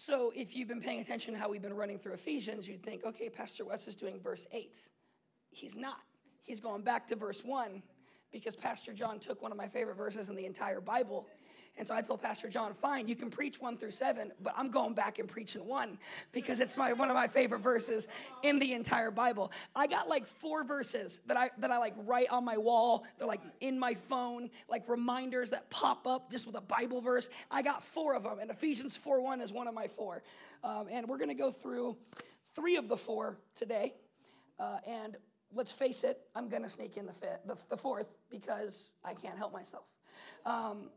So if you've been paying attention to how we've been running through Ephesians, you'd think, okay, Pastor Wes is doing verse 8. He's not. He's going back to verse 1 because Pastor John took one of my favorite verses in the entire Bible and so I told Pastor John, fine, you can preach one through seven, but I'm going back and preaching one because it's my one of my favorite verses in the entire Bible. I got like four verses that I that I like write on my wall. They're like in my phone, like reminders that pop up just with a Bible verse. I got four of them, and Ephesians 4 1 is one of my four. Um, and we're gonna go through three of the four today. Uh, and let's face it, I'm gonna sneak in the, fifth, the, the fourth because I can't help myself. Um,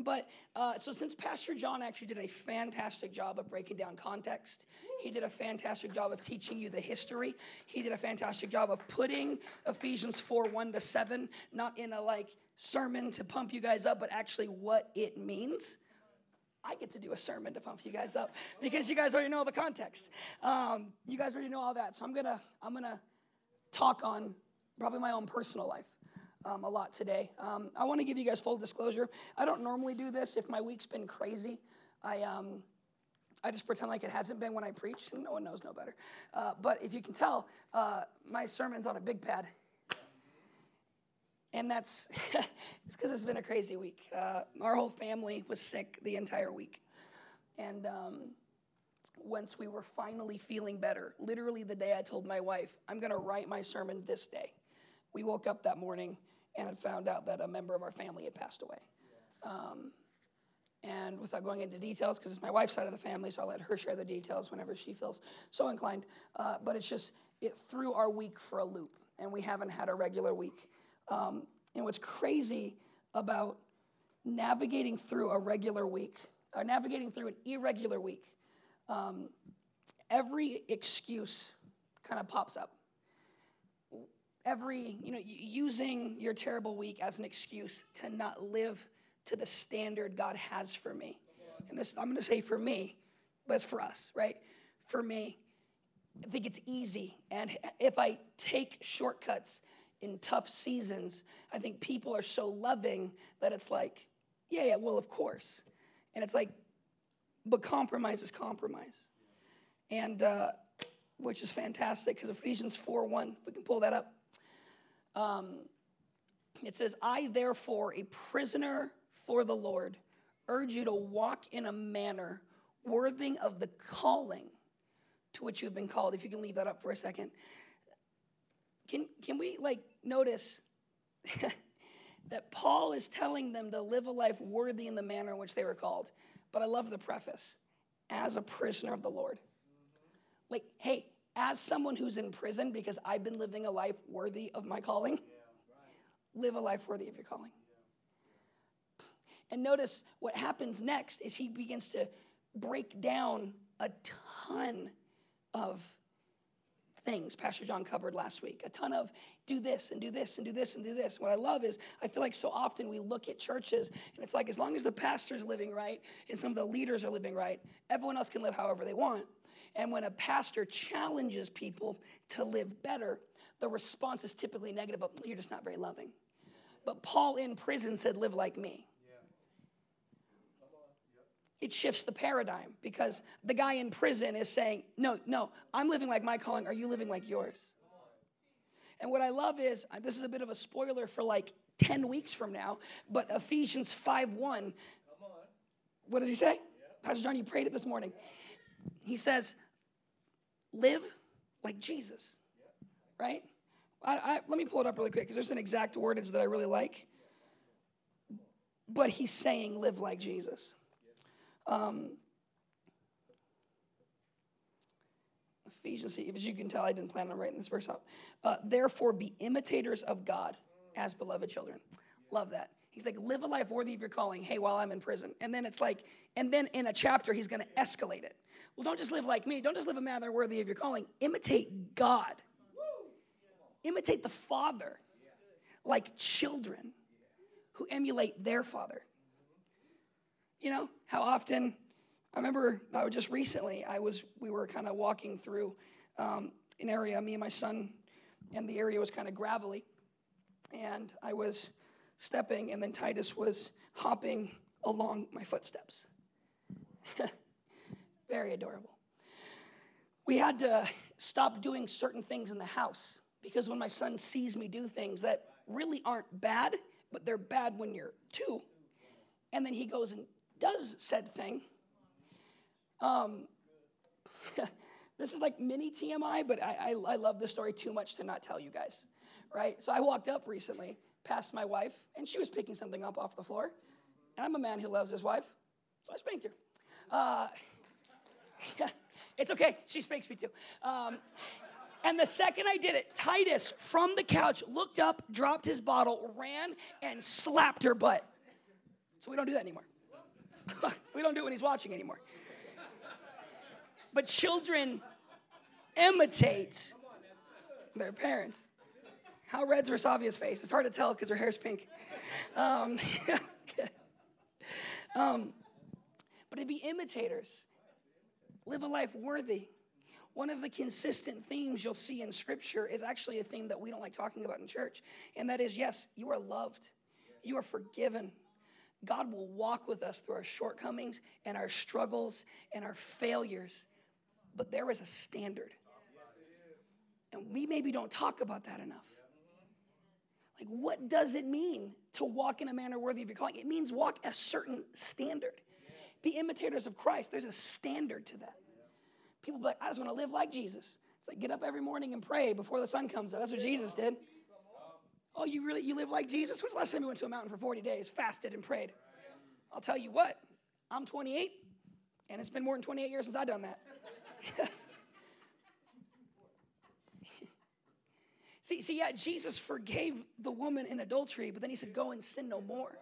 but uh, so since Pastor John actually did a fantastic job of breaking down context, he did a fantastic job of teaching you the history. He did a fantastic job of putting Ephesians 4 1 to 7, not in a like sermon to pump you guys up, but actually what it means. I get to do a sermon to pump you guys up because you guys already know the context. Um, you guys already know all that. So I'm gonna I'm gonna talk on probably my own personal life um, a lot today. Um, I want to give you guys full disclosure. I don't normally do this if my week's been crazy. I, um, I just pretend like it hasn't been when I preach, and no one knows no better. Uh, but if you can tell, uh, my sermon's on a big pad. And that's because it's been a crazy week. Uh, our whole family was sick the entire week. And um, once we were finally feeling better, literally the day I told my wife, I'm going to write my sermon this day, we woke up that morning and had found out that a member of our family had passed away. Um, and without going into details, because it's my wife's side of the family, so I'll let her share the details whenever she feels so inclined. Uh, but it's just, it threw our week for a loop, and we haven't had a regular week. Um, and what's crazy about navigating through a regular week, or navigating through an irregular week, um, every excuse kind of pops up every, you know, using your terrible week as an excuse to not live to the standard God has for me. And this, I'm going to say for me, but it's for us, right? For me, I think it's easy. And if I take shortcuts in tough seasons, I think people are so loving that it's like, yeah, yeah, well, of course. And it's like, but compromise is compromise. And, uh, which is fantastic because Ephesians 4 1, we can pull that up. Um, it says, I therefore, a prisoner for the Lord, urge you to walk in a manner worthy of the calling to which you've been called. If you can leave that up for a second. Can, can we like notice that Paul is telling them to live a life worthy in the manner in which they were called? But I love the preface as a prisoner of the Lord. Like, hey, as someone who's in prison because I've been living a life worthy of my calling, live a life worthy of your calling. And notice what happens next is he begins to break down a ton of things Pastor John covered last week. A ton of do this and do this and do this and do this. What I love is I feel like so often we look at churches and it's like as long as the pastor's living right and some of the leaders are living right, everyone else can live however they want. And when a pastor challenges people to live better, the response is typically negative, but you're just not very loving. But Paul in prison said, Live like me. It shifts the paradigm because the guy in prison is saying, No, no, I'm living like my calling. Are you living like yours? And what I love is uh, this is a bit of a spoiler for like 10 weeks from now, but Ephesians 5 1. What does he say? Pastor John, you prayed it this morning. He says, live like Jesus, right? I, I, let me pull it up really quick because there's an exact wordage that I really like. But he's saying, live like Jesus. Um, Ephesians, as you can tell, I didn't plan on writing this verse out. Uh, Therefore, be imitators of God as beloved children. Love that. He's like, live a life worthy of your calling. Hey, while I'm in prison. And then it's like, and then in a chapter, he's going to escalate it. Well, don't just live like me. Don't just live a manner worthy of your calling. Imitate God. Imitate the Father like children who emulate their Father. You know, how often, I remember uh, just recently, I was, we were kind of walking through um, an area, me and my son, and the area was kind of gravelly. And I was stepping, and then Titus was hopping along my footsteps. Very adorable. We had to stop doing certain things in the house because when my son sees me do things that really aren't bad, but they're bad when you're two, and then he goes and does said thing. Um, this is like mini TMI, but I, I, I love this story too much to not tell you guys, right? So I walked up recently past my wife, and she was picking something up off the floor. And I'm a man who loves his wife, so I spanked her. Uh, it's okay, she spanks me too. Um, and the second I did it, Titus from the couch looked up, dropped his bottle, ran, and slapped her butt. So we don't do that anymore. we don't do it when he's watching anymore. But children imitate their parents. How red's Versavia's face? It's hard to tell because her hair's pink. Um, um, but to be imitators, live a life worthy. One of the consistent themes you'll see in Scripture is actually a theme that we don't like talking about in church, and that is yes, you are loved, you are forgiven. God will walk with us through our shortcomings and our struggles and our failures, but there is a standard. And we maybe don't talk about that enough. Like, what does it mean to walk in a manner worthy of your calling? It means walk a certain standard. Be imitators of Christ. There's a standard to that. People be like, I just want to live like Jesus. It's like get up every morning and pray before the sun comes up. That's what Jesus did. Oh, you really you live like Jesus? When's the last time you went to a mountain for 40 days, fasted and prayed? I'll tell you what, I'm 28, and it's been more than 28 years since I've done that. See, see, yeah, Jesus forgave the woman in adultery, but then he said, Go and sin no more.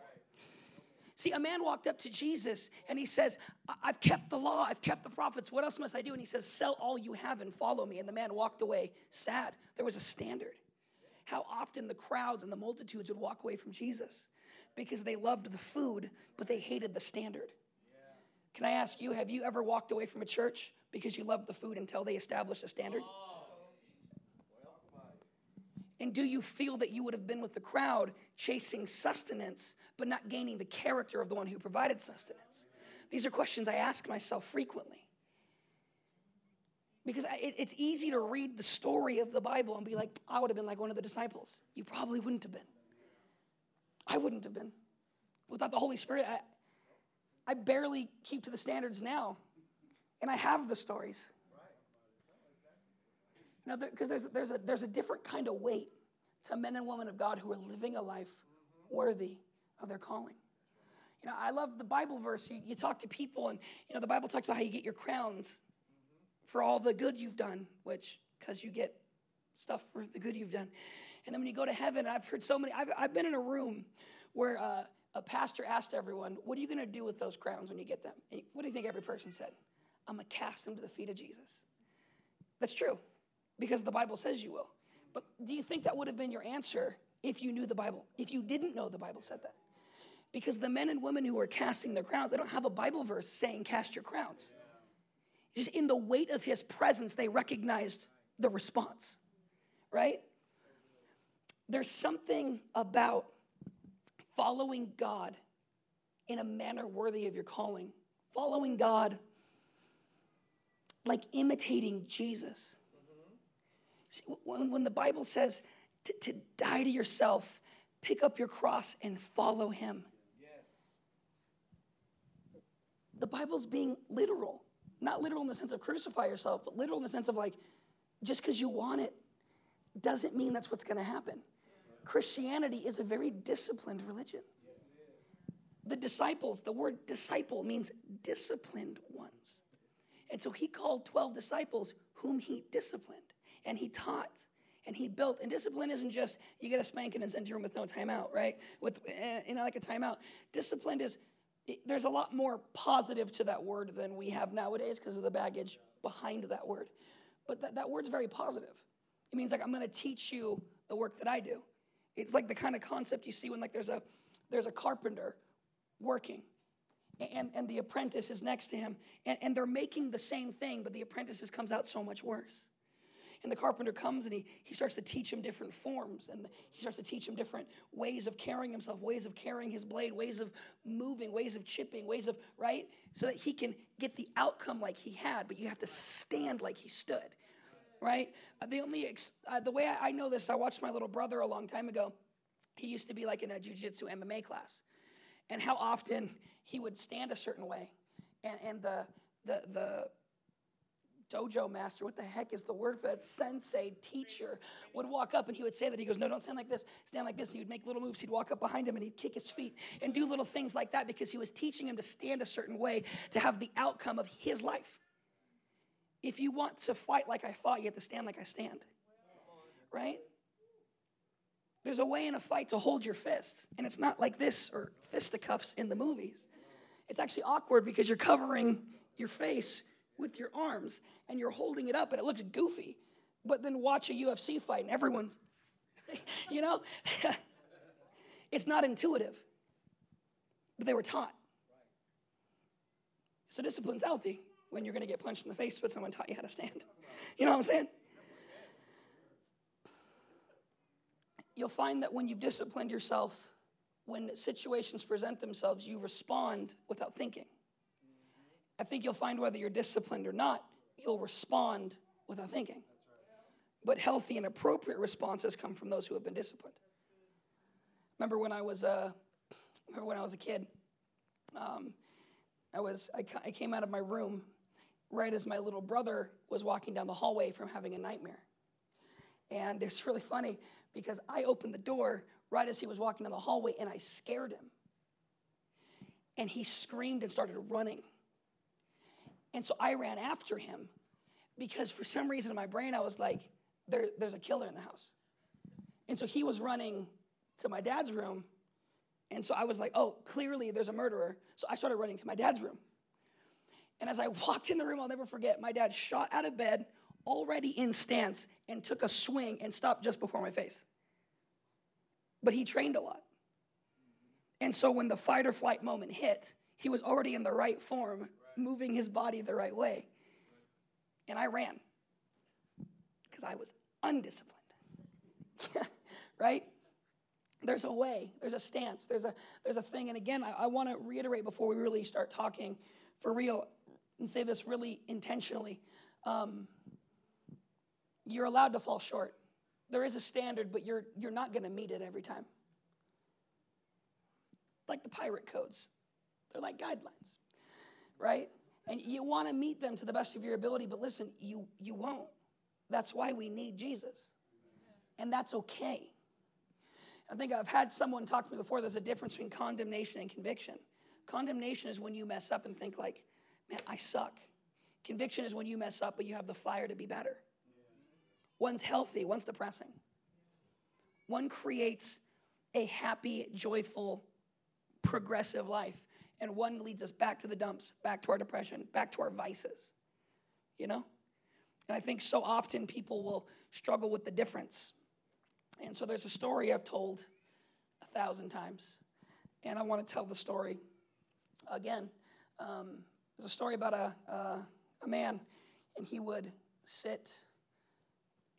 See, a man walked up to Jesus and he says, I've kept the law, I've kept the prophets. What else must I do? And he says, Sell all you have and follow me. And the man walked away sad. There was a standard. How often the crowds and the multitudes would walk away from Jesus because they loved the food, but they hated the standard. Can I ask you, have you ever walked away from a church because you loved the food until they established a standard? And do you feel that you would have been with the crowd chasing sustenance, but not gaining the character of the one who provided sustenance? These are questions I ask myself frequently. Because it's easy to read the story of the Bible and be like, I would have been like one of the disciples. You probably wouldn't have been. I wouldn't have been. Without the Holy Spirit, I, I barely keep to the standards now. And I have the stories. Now, because there's, there's, a, there's a different kind of weight to men and women of God who are living a life worthy of their calling. You know, I love the Bible verse. You, you talk to people, and, you know, the Bible talks about how you get your crowns for all the good you've done, which, because you get stuff for the good you've done. And then when you go to heaven, I've heard so many, I've, I've been in a room where uh, a pastor asked everyone, What are you going to do with those crowns when you get them? And what do you think every person said? I'm going to cast them to the feet of Jesus. That's true because the Bible says you will. But do you think that would have been your answer if you knew the Bible, if you didn't know the Bible said that? Because the men and women who are casting their crowns, they don't have a Bible verse saying, Cast your crowns. Just in the weight of his presence, they recognized the response, right? There's something about following God in a manner worthy of your calling, following God like imitating Jesus. See, when, when the Bible says to, to die to yourself, pick up your cross and follow him. The Bible's being literal. Not literal in the sense of crucify yourself, but literal in the sense of like, just because you want it doesn't mean that's what's going to happen. Christianity is a very disciplined religion. The disciples, the word disciple means disciplined ones. And so he called 12 disciples whom he disciplined and he taught and he built. And discipline isn't just you get a spanking and send your room with no timeout, right? With eh, you know like a timeout. Discipline is there's a lot more positive to that word than we have nowadays because of the baggage behind that word. But that, that word's very positive. It means like I'm gonna teach you the work that I do. It's like the kind of concept you see when like there's a there's a carpenter working and, and the apprentice is next to him and, and they're making the same thing but the apprentice comes out so much worse And the carpenter comes and he, he starts to teach him different forms. And he starts to teach him different ways of carrying himself, ways of carrying his blade, ways of moving, ways of chipping, ways of, right? So that he can get the outcome like he had, but you have to stand like he stood, right? Uh, the only, ex- uh, the way I, I know this, I watched my little brother a long time ago. He used to be like in a jujitsu MMA class. And how often he would stand a certain way. And, and the, the, the dojo master, what the heck is the word for that? Sensei, teacher, would walk up and he would say that. He goes, No, don't stand like this, stand like this. And he would make little moves. He'd walk up behind him and he'd kick his feet and do little things like that because he was teaching him to stand a certain way to have the outcome of his life. If you want to fight like I fought, you have to stand like I stand. Right? There's a way in a fight to hold your fists, and it's not like this or fisticuffs in the movies. It's actually awkward because you're covering your face with your arms and you're holding it up and it looks goofy. But then watch a UFC fight and everyone's, you know, it's not intuitive, but they were taught. So discipline's healthy when you're going to get punched in the face, but someone taught you how to stand. You know what I'm saying? You'll find that when you've disciplined yourself, when situations present themselves, you respond without thinking. I think you'll find whether you're disciplined or not, you'll respond without thinking. But healthy and appropriate responses come from those who have been disciplined. Remember when I was uh, remember when I was a kid, um, I was I, I came out of my room right as my little brother was walking down the hallway from having a nightmare. And it's really funny because I opened the door right as he was walking down the hallway and I scared him. And he screamed and started running. And so I ran after him because for some reason in my brain I was like, there, there's a killer in the house. And so he was running to my dad's room. And so I was like, oh, clearly there's a murderer. So I started running to my dad's room. And as I walked in the room, I'll never forget, my dad shot out of bed, already in stance, and took a swing and stopped just before my face. But he trained a lot. And so when the fight or flight moment hit, he was already in the right form moving his body the right way. And I ran because I was undisciplined. right? There's a way, there's a stance, there's a there's a thing. And again, I, I want to reiterate before we really start talking for real and say this really intentionally. Um, you're allowed to fall short. There is a standard, but you're you're not going to meet it every time. Like the pirate codes, they're like guidelines right? And you want to meet them to the best of your ability, but listen, you, you won't. That's why we need Jesus. And that's okay. I think I've had someone talk to me before there's a difference between condemnation and conviction. Condemnation is when you mess up and think, like, man, I suck. Conviction is when you mess up, but you have the fire to be better. One's healthy, one's depressing. One creates a happy, joyful, progressive life and one leads us back to the dumps, back to our depression, back to our vices. You know? And I think so often people will struggle with the difference. And so there's a story I've told a thousand times, and I want to tell the story again. Um, there's a story about a, a, a man, and he would sit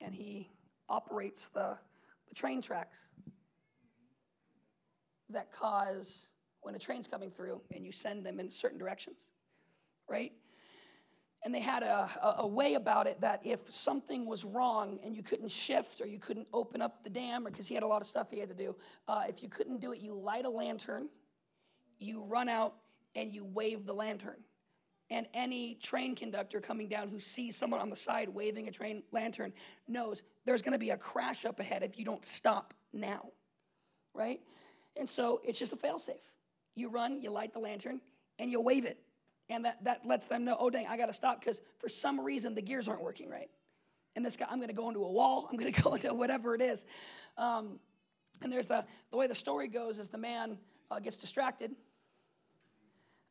and he operates the, the train tracks that cause when a train's coming through and you send them in certain directions, right? And they had a, a, way about it that if something was wrong and you couldn't shift or you couldn't open up the dam, or because he had a lot of stuff he had to do, uh, if you couldn't do it, you light a lantern, you run out, and you wave the lantern. And any train conductor coming down who sees someone on the side waving a train lantern knows there's gonna be a crash up ahead if you don't stop now, right? And so it's just a failsafe you run, you light the lantern, and you wave it. And that, that lets them know, oh, dang, I got to stop because for some reason the gears aren't working right. And this guy, I'm going to go into a wall, I'm going to go into whatever it is. Um, and there's the, the way the story goes is the man uh, gets distracted.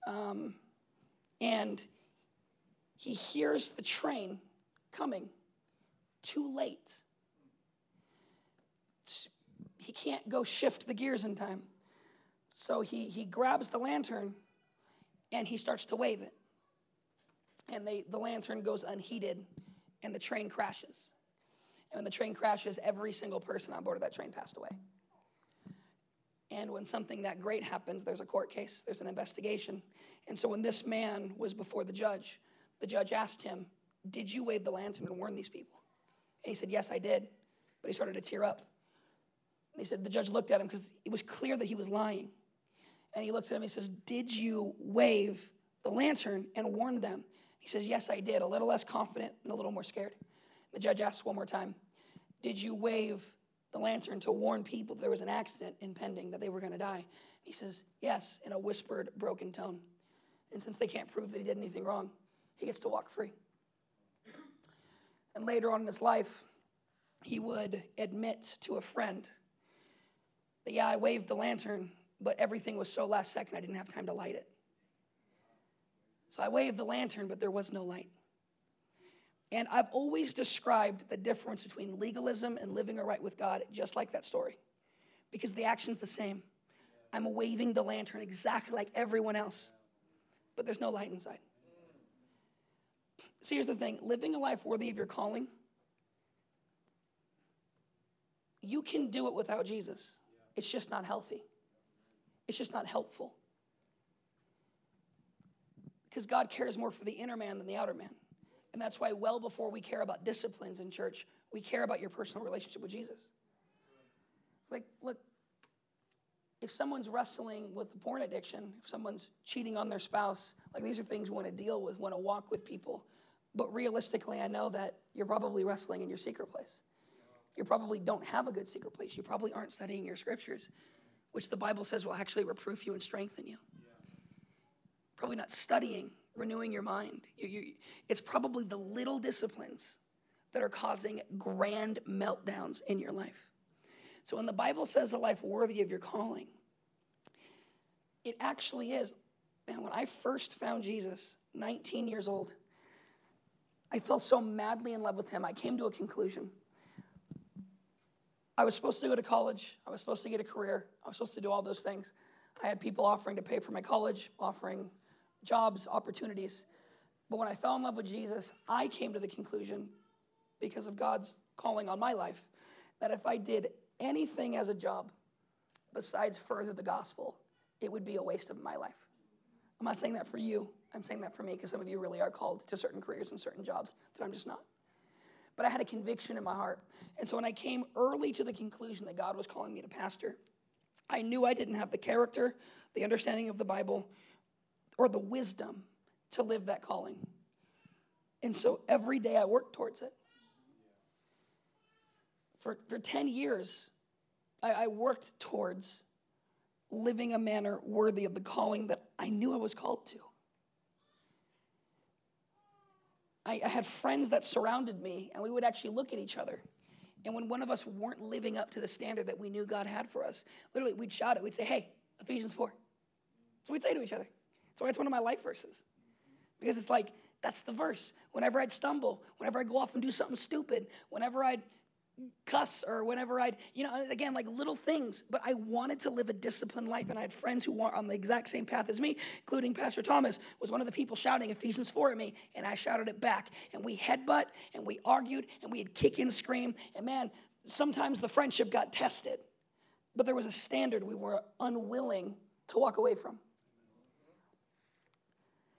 Um, and he hears the train coming too late. He can't go shift the gears in time. So he, he grabs the lantern and he starts to wave it. And they, the lantern goes unheated and the train crashes. And when the train crashes, every single person on board of that train passed away. And when something that great happens, there's a court case, there's an investigation. And so when this man was before the judge, the judge asked him, Did you wave the lantern and warn these people? And he said, Yes, I did. But he started to tear up. And he said, The judge looked at him because it was clear that he was lying. And he looks at him and he says, Did you wave the lantern and warn them? He says, Yes, I did, a little less confident and a little more scared. The judge asks one more time, Did you wave the lantern to warn people there was an accident impending, that they were going to die? He says, Yes, in a whispered, broken tone. And since they can't prove that he did anything wrong, he gets to walk free. And later on in his life, he would admit to a friend that, yeah, I waved the lantern, but everything was so last second I didn't have time to light it. So I waved the lantern, but there was no light. And I've always described the difference between legalism and living a right with God just like that story, because the action's the same. I'm waving the lantern exactly like everyone else, but there's no light inside. See, here's the thing living a life worthy of your calling, you can do it without Jesus. It's just not healthy, it's just not helpful. Because God cares more for the inner man than the outer man. And that's why, well before we care about disciplines in church, we care about your personal relationship with Jesus. It's like, look, if someone's wrestling with a porn addiction, if someone's cheating on their spouse, like these are things we want to deal with, want to walk with people. But realistically, I know that you're probably wrestling in your secret place. You probably don't have a good secret place. You probably aren't studying your scriptures, which the Bible says will actually reproof you and strengthen you. Probably not studying, renewing your mind. You, you, it's probably the little disciplines that are causing grand meltdowns in your life. So when the Bible says a life worthy of your calling, it actually is. Man, when I first found Jesus, 19 years old, I fell so madly in love with him, I came to a conclusion. I was supposed to go to college, I was supposed to get a career, I was supposed to do all those things. I had people offering to pay for my college, offering jobs, opportunities. But when I fell in love with Jesus, I came to the conclusion, because of God's calling on my life, that if I did anything as a job besides further the gospel, it would be a waste of my life. I'm not saying that for you. I'm saying that for me because some of you really are called to certain careers and certain jobs that I'm just not. But I had a conviction in my heart. And so when I came early to the conclusion that God was calling me to pastor, I knew I didn't have the character, the understanding of the Bible, or the wisdom to live that calling. And so every day I worked towards it. For, for 10 years, I, I worked towards living a manner worthy of the calling that I knew I was called to. I, I, had friends that surrounded me, and we would actually look at each other. And when one of us weren't living up to the standard that we knew God had for us, literally we'd shout it. We'd say, Hey, Ephesians 4. So we'd say to each other. That's why it's one of my life verses. Because it's like, that's the verse. Whenever I'd stumble, whenever I'd go off and do something stupid, whenever I'd cuss or whenever I'd, you know, again, like little things, but I wanted to live a disciplined life. And I had friends who were on the exact same path as me, including Pastor Thomas, was one of the people shouting Ephesians 4 at me, and I shouted it back. And we headbutt and we argued and we'd kick and scream. And man, sometimes the friendship got tested, but there was a standard we were unwilling to walk away from.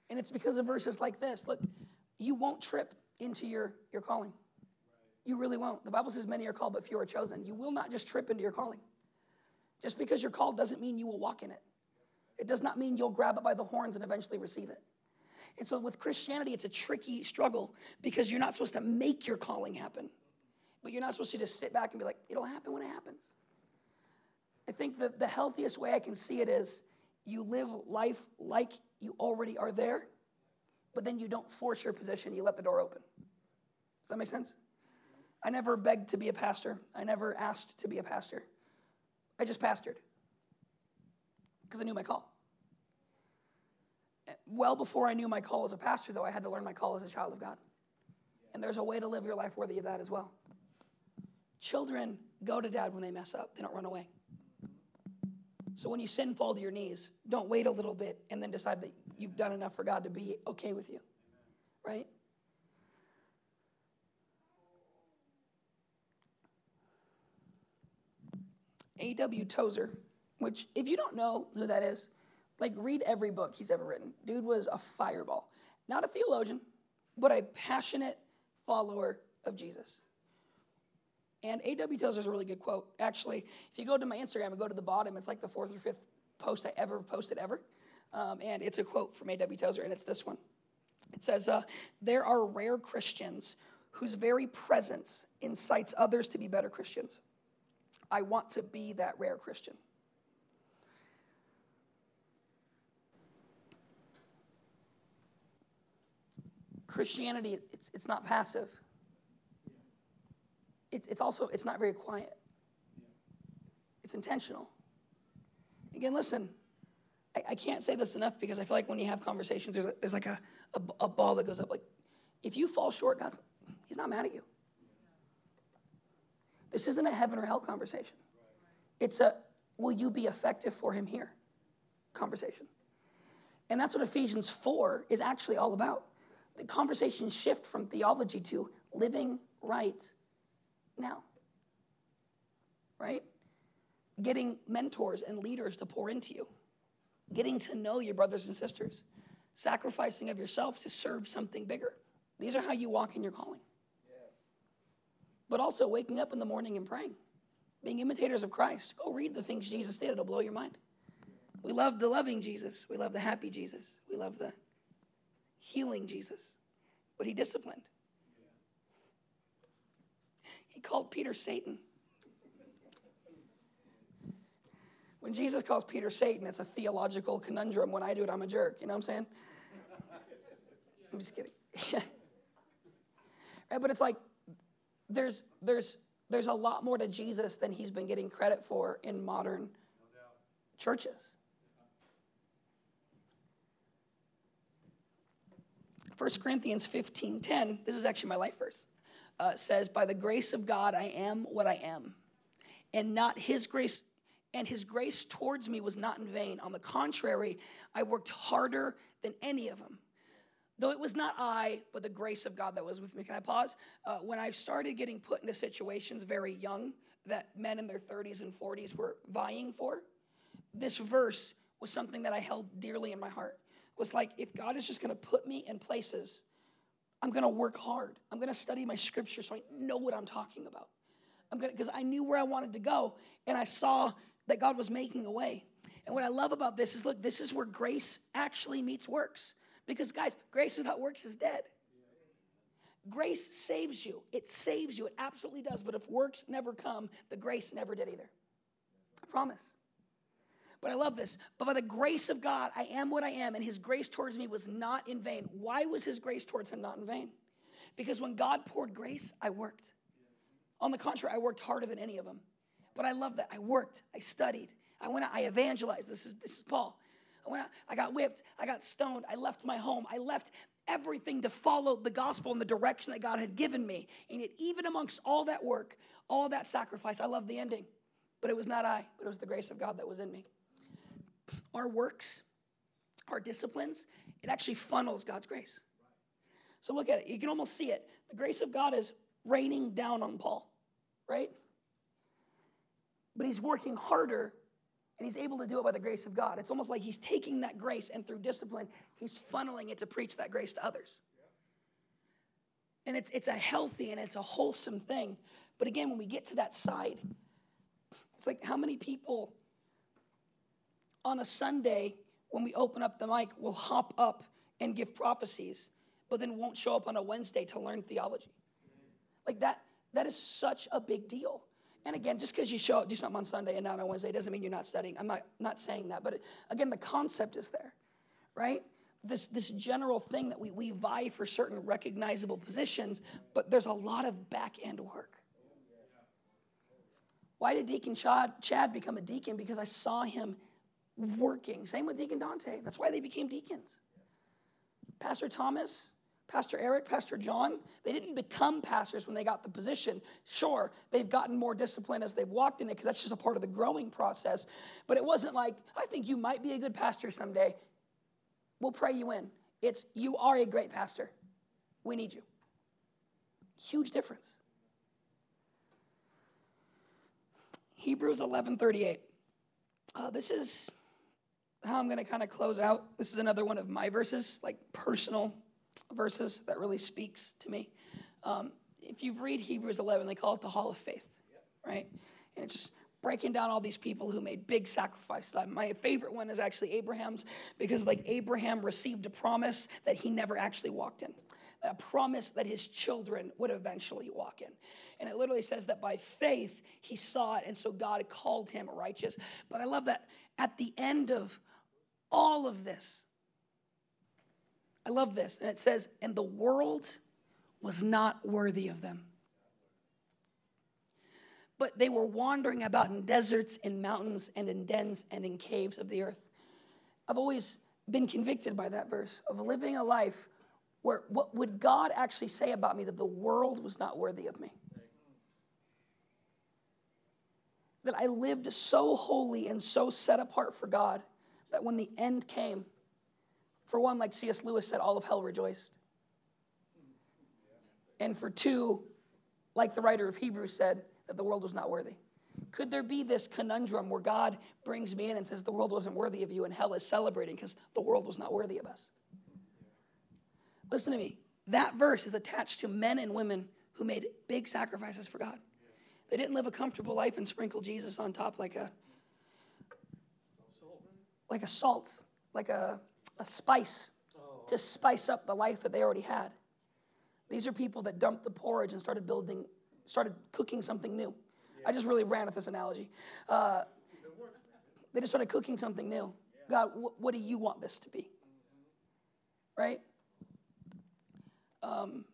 And it's because of verses like this. Look, you won't trip into your, your calling. You really won't. The Bible says many are called, but few are chosen. You will not just trip into your calling. Just because you're called doesn't mean you will walk in it. It does not mean you'll grab it by the horns and eventually receive it. And so with Christianity, it's a tricky struggle because you're not supposed to make your calling happen, but you're not supposed to just sit back and be like, it'll happen when it happens. I think that the healthiest way I can see it is you live life like you already are there, but then you don't force your position, you let the door open. Does that make sense? I never begged to be a pastor. I never asked to be a pastor. I just pastored because I knew my call. Well before I knew my call as a pastor, though, I had to learn my call as a child of God. And there's a way to live your life worthy of that as well. Children go to dad when they mess up, they don't run away. So when you sin, fall to your knees. Don't wait a little bit and then decide that you've done enough for God to be okay with you, right? A.W. Tozer, which, if you don't know who that is, like read every book he's ever written. Dude was a fireball. Not a theologian, but a passionate follower of Jesus. And A.W. Tozer is a really good quote. Actually, if you go to my Instagram and go to the bottom, it's like the fourth or fifth post I ever posted ever. Um, and it's a quote from A.W. Tozer, and it's this one. It says, uh, There are rare Christians whose very presence incites others to be better Christians. I want to be that rare Christian. Christianity, it's, it's not passive. It's, it's also, it's not very quiet. It's intentional. Again, listen, I, I can't say this enough because I feel like when you have conversations, there's, a, there's like a, a, a ball that goes up. Like, if you fall short, God's, he's not mad at you. This isn't a heaven or hell conversation. It's a, will you be effective for him here conversation. And that's what Ephesians 4 is actually all about. The conversation shift from theology to living right now. Right? Getting mentors and leaders to pour into you. Getting to know your brothers and sisters. Sacrificing of yourself to serve something bigger. These are how you walk in your calling. But also waking up in the morning and praying. Being imitators of Christ. Go read the things Jesus did, it'll blow your mind. We love the loving Jesus. We love the happy Jesus. We love the healing Jesus. But he disciplined. He called Peter Satan. When Jesus calls Peter Satan, it's a theological conundrum. When I do it, I'm a jerk. You know what I'm saying? I'm just kidding. right, but it's like there's there's there's a lot more to Jesus than he's been getting credit for in modern no churches. 1 Corinthians 15 10, this is actually my life verse uh, says, By the grace of God, I am what I am. And not his grace, and his grace towards me was not in vain. On the contrary, I worked harder than any of them. Though it was not I, but the grace of God that was with me. Can I pause? Uh, when I started getting put into situations very young that men in their 30s and 40s were vying for, this verse was something that I held dearly in my heart. It was like, if God is just gonna put me in places I'm gonna work hard. I'm gonna study my scripture so I know what I'm talking about. I'm gonna, because I knew where I wanted to go and I saw that God was making a way. And what I love about this is look, this is where grace actually meets works. Because, guys, grace without works is dead. Grace saves you. It saves you. It absolutely does. But if works never come, the grace never did either. I promise. But I love this. But by the grace of God, I am what I am, and his grace towards me was not in vain. Why was his grace towards him not in vain? Because when God poured grace, I worked. On the contrary, I worked harder than any of them. But I love that. I worked, I studied, I went out, I evangelized. This is, this is Paul. I went out, I got whipped, I got stoned, I left my home, I left everything to follow the gospel in the direction that God had given me. And yet, even amongst all that work, all that sacrifice, I love the ending. But it was not I, but it was the grace of God that was in me our works, our disciplines, it actually funnels God's grace. So look at it. You can almost see it. The grace of God is raining down on Paul, right? But he's working harder and he's able to do it by the grace of God. It's almost like he's taking that grace and through discipline, he's funneling it to preach that grace to others. And it's, it's a healthy and it's a wholesome thing. But again, when we get to that side, it's like how many people on a Sunday, when we open up the mic, will hop up and give prophecies, but then won't show up on a Wednesday to learn theology. Like that, that is such a big deal. And again, just because you show do something on Sunday and not on Wednesday doesn't mean you're not studying. I'm not, not saying that. But it, again, the concept is there, right? This, this general thing that we, we vie for certain recognizable positions, but there's a lot of back end work. Why did Deacon Chad, Chad become a deacon? Because I saw him working. Same with Deacon Dante. That's why they became deacons. Pastor Thomas, Pastor Eric, Pastor John, they didn't become pastors when they got the position. Sure, they've gotten more discipline as they've walked in it because that's just a part of the growing process. But it wasn't like, I think you might be a good pastor someday. We'll pray you in. It's, you are a great pastor. We need you. Huge difference. Hebrews 11:38. Uh, this is how I'm going to kind of close out. This is another one of my verses, like personal verses that really speaks to me. Um, if you've read Hebrews 11, they call it the Hall of Faith, right? And it's just breaking down all these people who made big sacrifices. My favorite one is actually Abraham's because, like, Abraham received a promise that he never actually walked in, a promise that his children would eventually walk in. And it literally says that by faith he saw it, and so God called him righteous. But I love that at the end of all of this, I love this. And it says, and the world was not worthy of them. But they were wandering about in deserts, in mountains, and in dens and in caves of the earth. I've always been convicted by that verse of living a life where what would God actually say about me that the world was not worthy of me? That I lived so holy and so set apart for God that when the end came, for one, like C.S. Lewis said, all of hell rejoiced. And for two, like the writer of Hebrews said, that the world was not worthy. Could there be this conundrum where God brings me in and says, The world wasn't worthy of you, and hell is celebrating because the world was not worthy of us? Listen to me. That verse is attached to men and women who made big sacrifices for God. They didn't live a comfortable life and sprinkle Jesus on top like a like a salt, like a, a spice to spice up the life that they already had. These are people that dumped the porridge and started building, started cooking something new. I just really ran with this analogy. Uh, they just started cooking something new. God, wh- what do you want this to be? Right? Um,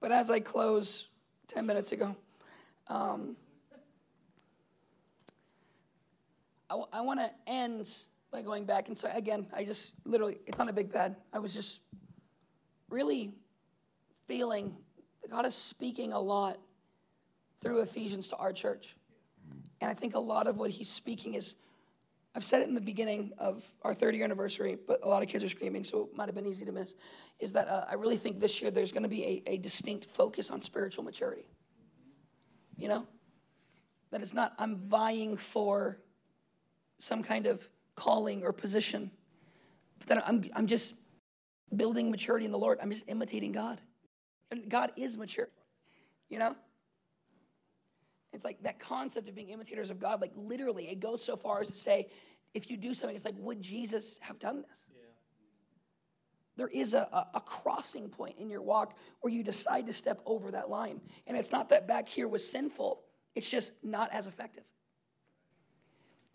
but as I close 10 minutes ago, um, I, w- I want to end by going back. And so, again, I just literally, it's on a big pad. I was just really feeling God is speaking a lot through Ephesians to our church. And I think a lot of what he's speaking is, I've said it in the beginning of our 30 year anniversary, but a lot of kids are screaming, so it might have been easy to miss. Is that uh, I really think this year there's going to be a, a distinct focus on spiritual maturity. You know? That it's not, I'm vying for some kind of calling or position. But then I'm, I'm just building maturity in the Lord. I'm just imitating God. And God is mature, you know? It's like that concept of being imitators of God, like literally, it goes so far as to say, if you do something, it's like, would Jesus have done this? Yeah. There is a, a, a crossing point in your walk where you decide to step over that line. And it's not that back here was sinful, it's just not as effective.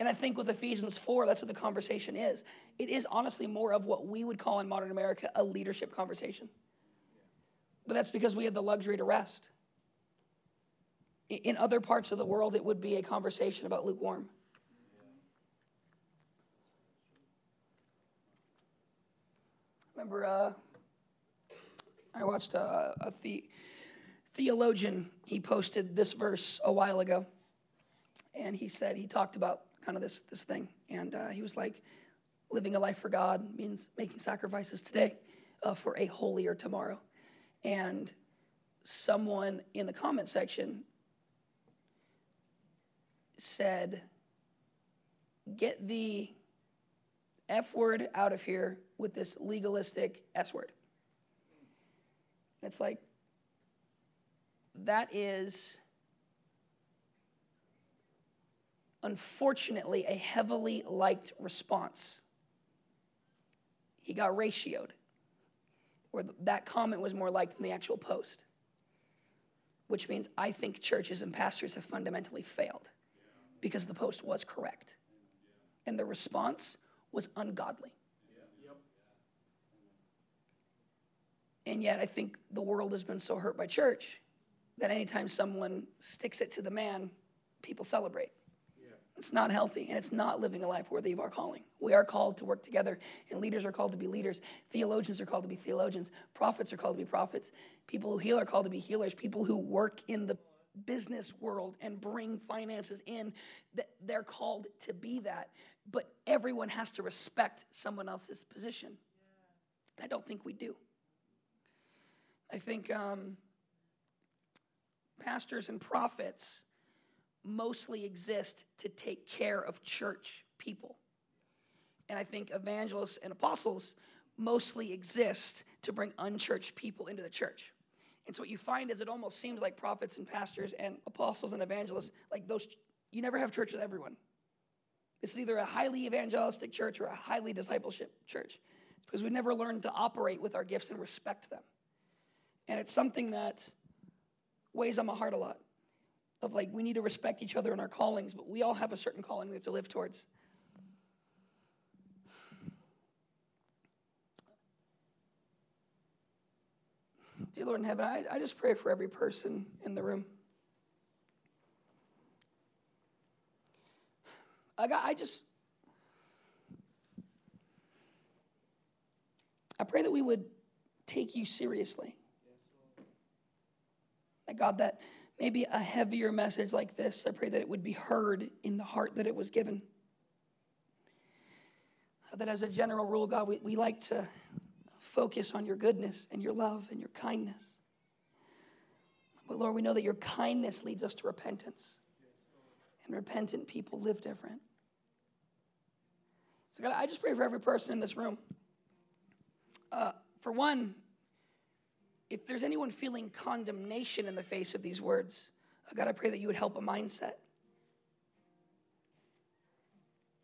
And I think with Ephesians 4, that's what the conversation is. It is honestly more of what we would call in modern America a leadership conversation. But that's because we have the luxury to rest. In other parts of the world, it would be a conversation about lukewarm. Remember, uh, I watched a, a the, theologian, he posted this verse a while ago. And he said, he talked about kind of this this thing. And uh, he was like, living a life for God means making sacrifices today uh, for a holier tomorrow. And someone in the comment section said, "Get the F word out of here with this legalistic S word." It's like that is unfortunately, a heavily liked response. He got ratioed, where that comment was more liked than the actual post, which means I think churches and pastors have fundamentally failed because the post was correct and the response was ungodly. And yet, I think the world has been so hurt by church that anytime someone sticks it to the man, people celebrate. It's not healthy, and it's not living a life worthy of our calling. We are called to work together, and leaders are called to be leaders. Theologians are called to be theologians. Prophets are called to be prophets. People who heal are called to be healers. People who work in the business world and bring finances in, they're called to be that. But everyone has to respect someone else's position. I don't think we do. I think um, pastors and prophets mostly exist to take care of church people. And I think evangelists and apostles mostly exist to bring unchurched people into the church. And so what you find is it almost seems like prophets and pastors and apostles and evangelists, like those, you never have church with everyone. This is either a highly evangelistic church or a highly discipleship church. It's because we never learned to operate with our gifts and respect them. And it's something that weighs on my heart a lot. Of like, we need to respect each other in our callings, but we all have a certain calling we have to live towards. Dear Lord in heaven, I, I just pray for every person in the room. I, got, I just, I pray that we would take you seriously. That God, that maybe a heavier message like this, I pray that it would be heard in the heart that it was given. That as a general rule, God, we, we like to focus on your goodness and your love and your kindness. But Lord, we know that your kindness leads us to repentance. And repentant people live different. So, God, I just pray for every person in this room. Uh, for one, if there's anyone feeling condemnation in the face of these words, uh, God, I pray that you would help a mindset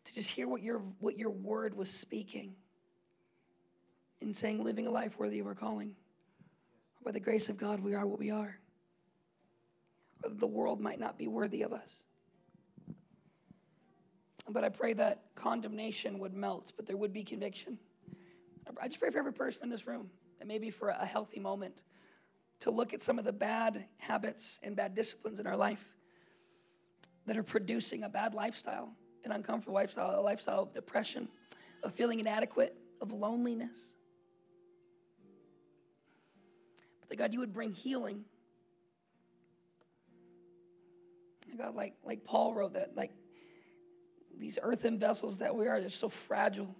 to just hear what your, what your word was speaking in saying, living a life worthy of our calling. By the grace of God, we are what we are. Or the world might not be worthy of us. But I pray that condemnation would melt, but there would be conviction. I just pray for every person in this room that maybe for a healthy moment to look at some of the bad habits and bad disciplines in our life that are producing a bad lifestyle, an uncomfortable lifestyle, a lifestyle of depression, of feeling inadequate, of loneliness. But that God, you would bring healing. God, like, like Paul wrote that, like these earthen vessels that we are, they're so fragile,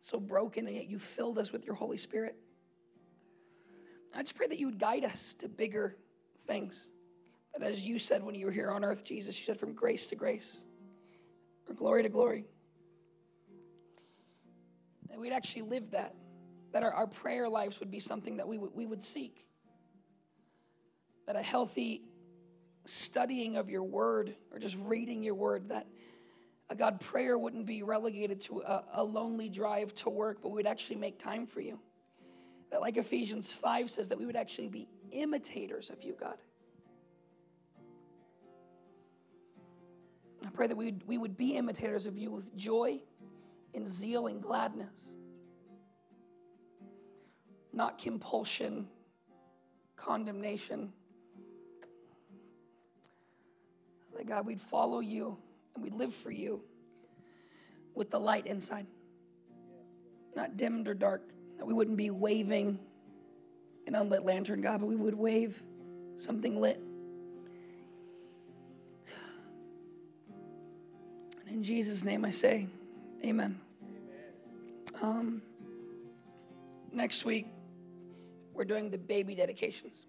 so broken, and yet you filled us with your Holy Spirit. I just pray that you would guide us to bigger things. That as you said when you were here on earth, Jesus, you said from grace to grace, or glory to glory. That we'd actually live that. That our, our prayer lives would be something that we, w- we would seek. That a healthy studying of your word or just reading your word, that a God prayer wouldn't be relegated to a, a lonely drive to work, but we'd actually make time for you. That, like Ephesians 5 says, that we would actually be imitators of you, God. I pray that we would, we would be imitators of you with joy and zeal and gladness, not compulsion, condemnation. That God, we'd follow you and we'd live for you with the light inside, not dimmed or dark we wouldn't be waving an unlit lantern, God, but we would wave something lit. And in Jesus' name I say, Amen. Um, next week, we're doing the baby dedications.